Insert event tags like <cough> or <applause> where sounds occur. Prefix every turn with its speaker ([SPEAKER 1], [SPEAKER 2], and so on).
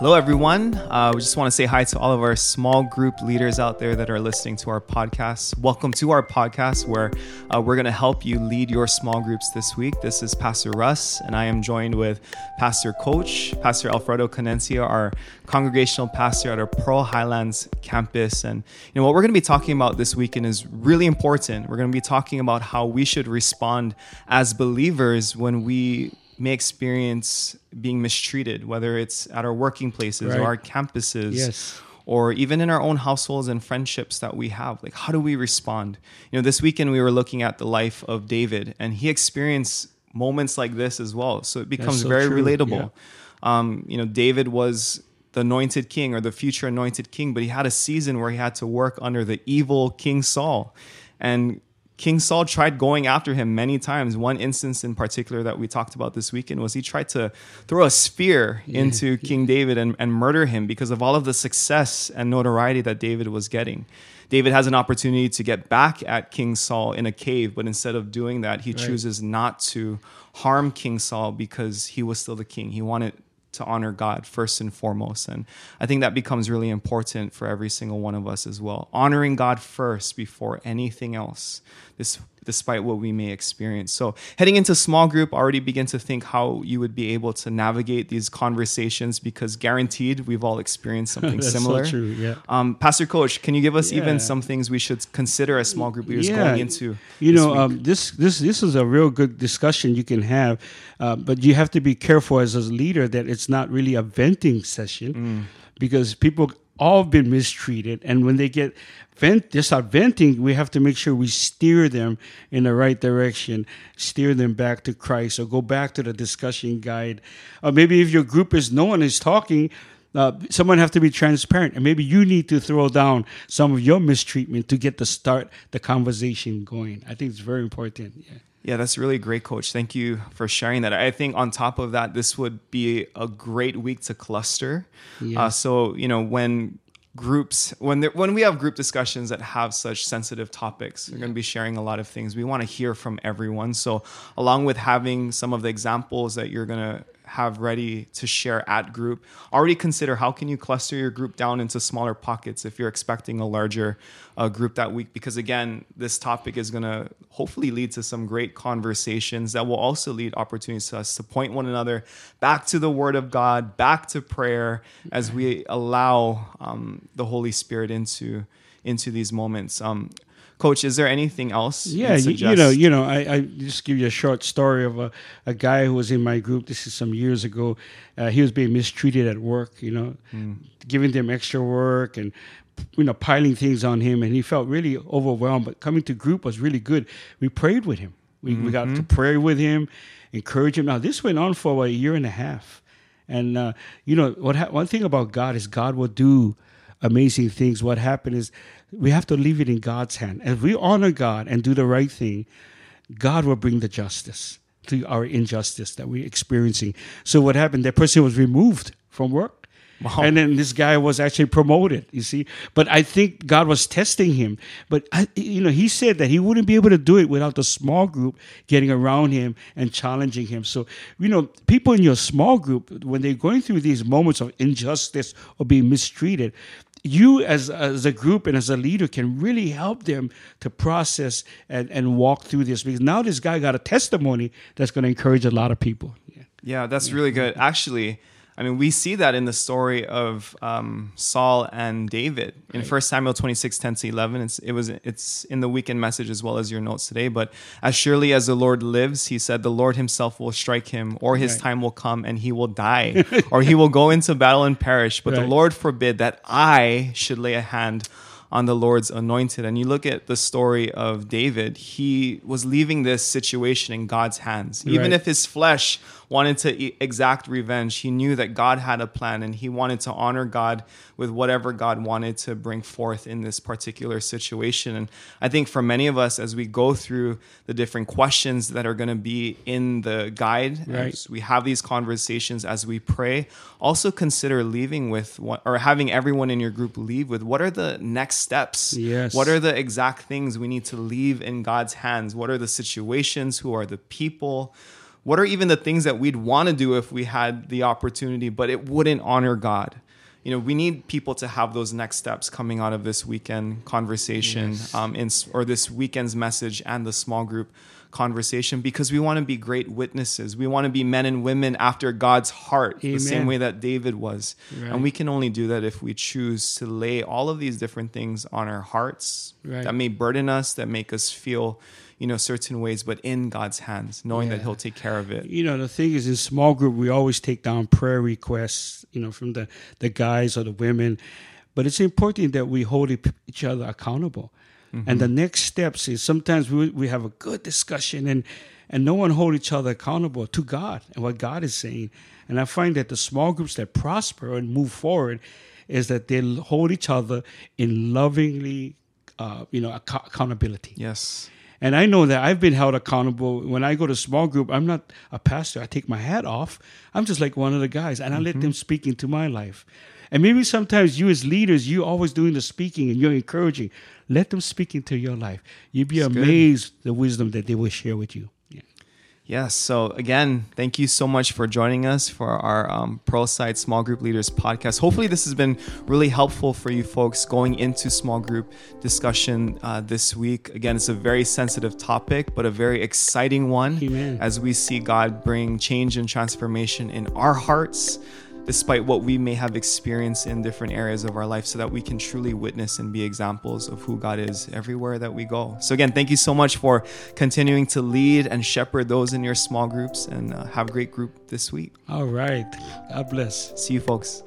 [SPEAKER 1] Hello, everyone. Uh, we just want to say hi to all of our small group leaders out there that are listening to our podcast. Welcome to our podcast where uh, we're going to help you lead your small groups this week. This is Pastor Russ, and I am joined with Pastor Coach, Pastor Alfredo Canencia, our congregational pastor at our Pearl Highlands campus. And you know what we're going to be talking about this weekend is really important. We're going to be talking about how we should respond as believers when we may experience being mistreated, whether it's at our working places
[SPEAKER 2] Right.
[SPEAKER 1] or our campuses.
[SPEAKER 2] Yes.
[SPEAKER 1] Or even in our own households and friendships that we have. Like, how do we respond? You know, this weekend we were looking at the life of David, and he experienced moments like this as well. So it becomes
[SPEAKER 2] so
[SPEAKER 1] very
[SPEAKER 2] true,
[SPEAKER 1] relatable. Um, you know, David was the anointed king or the future anointed king, but he had a season where he had to work under the evil King Saul. And King Saul tried going after him many times. One instance in particular that we talked about this weekend was he tried to throw a spear into King David and, and murder him because of all of the success and notoriety that David was getting. David has an opportunity to get back at King Saul in a cave, but instead of doing that, he chooses not to harm King Saul because he was still the king. He wanted to honor God first and foremost. And I think that becomes really important for every single one of us as well. Honoring God first before anything else, this, despite what we may experience. So, heading into small group, already begin to think how you would be able to navigate these conversations because guaranteed we've all experienced <laughs> something similar.
[SPEAKER 2] That's so true, yeah.
[SPEAKER 1] Um, Pastor Coach, can you give us
[SPEAKER 2] Yeah.
[SPEAKER 1] even some things we should consider as small group leaders going into?
[SPEAKER 2] You know,
[SPEAKER 1] week?
[SPEAKER 2] um, this this this is a real good discussion you can have, uh, but you have to be careful as a leader that it's not really a venting session,
[SPEAKER 1] Mm.
[SPEAKER 2] because people all been mistreated, and when they get vent, they start venting, we have to make sure we steer them in the right direction, steer them back to Christ, or go back to the discussion guide, or maybe if your group is no one is talking. Uh, someone have to be transparent, and maybe you need to throw down some of your mistreatment to get the start the conversation going. I think it's very important. Yeah.
[SPEAKER 1] Yeah, that's really great, Coach. Thank you for sharing that. I think on top of that, this would be a great week to cluster.
[SPEAKER 2] Yeah.
[SPEAKER 1] Uh, so you know when groups when there, when we have group discussions that have such sensitive topics, we're going to be sharing a lot of things. We want to hear from everyone. So along with having some of the examples that you're going to have ready to share at group. Already consider how can you cluster your group down into smaller pockets if you're expecting a larger uh, group that week. Because again this topic is going to hopefully lead to some great conversations that will also lead opportunities to us to point one another back to the word of god back to prayer as we allow um, the holy spirit into into these moments. Um, coach is there anything else
[SPEAKER 2] Yeah, you, you know, you know, I, I just give you a short story of a, a guy who was in my group. This is some years ago. Uh, he was being mistreated at work. You know, giving them extra work and you know piling things on him, and he felt really overwhelmed. But coming to group was really good. We prayed with him. We, we got to pray with him, encourage him. Now this went on for a year and a half, and uh, you know what? Ha- one thing about God is God will do amazing things. What happened is we have to leave it in God's hand. If we honor God and do the right thing, God will bring the justice to our injustice that we're experiencing. So what happened? That person was removed from work.
[SPEAKER 1] Wow.
[SPEAKER 2] And then this guy was actually promoted, you see. But I think God was testing him. But, I, you know, he said that he wouldn't be able to do it without the small group getting around him and challenging him. So, you know, people in your small group, when they're going through these moments of injustice or being mistreated, you as, as a group and as a leader can really help them to process and, and walk through this because now this guy got a testimony that's going to encourage a lot of people. Yeah.
[SPEAKER 1] Yeah, that's really good. Actually, I mean, we see that in the story of um, Saul and David in 1 Samuel 26, 10 to 11. It's, it was, it's in the weekend message as well as your notes today. But as surely as the Lord lives, he said, the Lord himself will strike him, or his
[SPEAKER 2] Right.
[SPEAKER 1] time will come and he will die, <laughs> or he will go into battle and perish. But the Lord forbid that I should lay a hand on the Lord's anointed. And you look at the story of David, he was leaving this situation in God's hands. Even
[SPEAKER 2] Right.
[SPEAKER 1] if his flesh wanted to exact revenge, he knew that God had a plan and he wanted to honor God with whatever God wanted to bring forth in this particular situation. And I think for many of us, as we go through the different questions that are going to be in the guide,
[SPEAKER 2] Right.
[SPEAKER 1] as we have these conversations as we pray, also consider leaving with what, or having everyone in your group leave with what are the next steps?
[SPEAKER 2] Yes.
[SPEAKER 1] What are the exact things we need to leave in God's hands? What are the situations? Who are the people? what are even the things that we'd want to do if we had the opportunity, but it wouldn't honor God? You know, we need people to have those next steps coming out of this weekend conversation,
[SPEAKER 2] Yes.
[SPEAKER 1] um, in, or this weekend's message and the small group conversation, because we want to be great witnesses. We want to be men and women after God's heart, the same way that David was.
[SPEAKER 2] Right.
[SPEAKER 1] And we can only do that if we choose to lay all of these different things on our hearts
[SPEAKER 2] Right.
[SPEAKER 1] that may burden us, that make us feel, you know, certain ways, but in God's hands, knowing that He'll take care of it.
[SPEAKER 2] you know the thing is in small group we always take down prayer requests you know from the the guys or the women but it's important that we hold each other accountable and the next steps is sometimes we, we have a good discussion and and no one hold each other accountable to god and what god is saying and i find that the small groups that prosper and move forward is that they hold each other in lovingly uh, you know acco- accountability
[SPEAKER 1] Yes.
[SPEAKER 2] and I know that I've been held accountable when I go to small group. I'm not a pastor. I take my hat off. I'm just like one of the guys, and I let them speak into my life. And maybe sometimes you, as leaders, you're always doing the speaking and you're encouraging. Let them speak into your life. You'd be
[SPEAKER 1] That's good.
[SPEAKER 2] amazed the wisdom that they will share with you. Yeah.
[SPEAKER 1] Yes. So again, thank you so much for joining us for our um, Pearlside Small Group Leaders podcast. Hopefully, this has been really helpful for you folks going into small group discussion uh, this week. Again, it's a very sensitive topic, but a very exciting one
[SPEAKER 2] Amen.
[SPEAKER 1] as we see God bring change and transformation in our hearts. Despite what we may have experienced in different areas of our life, so that we can truly witness and be examples of who God is everywhere that we go. So, again, thank you so much for continuing to lead and shepherd those in your small groups and uh, have a great group this week.
[SPEAKER 2] All right. God bless.
[SPEAKER 1] See you, folks.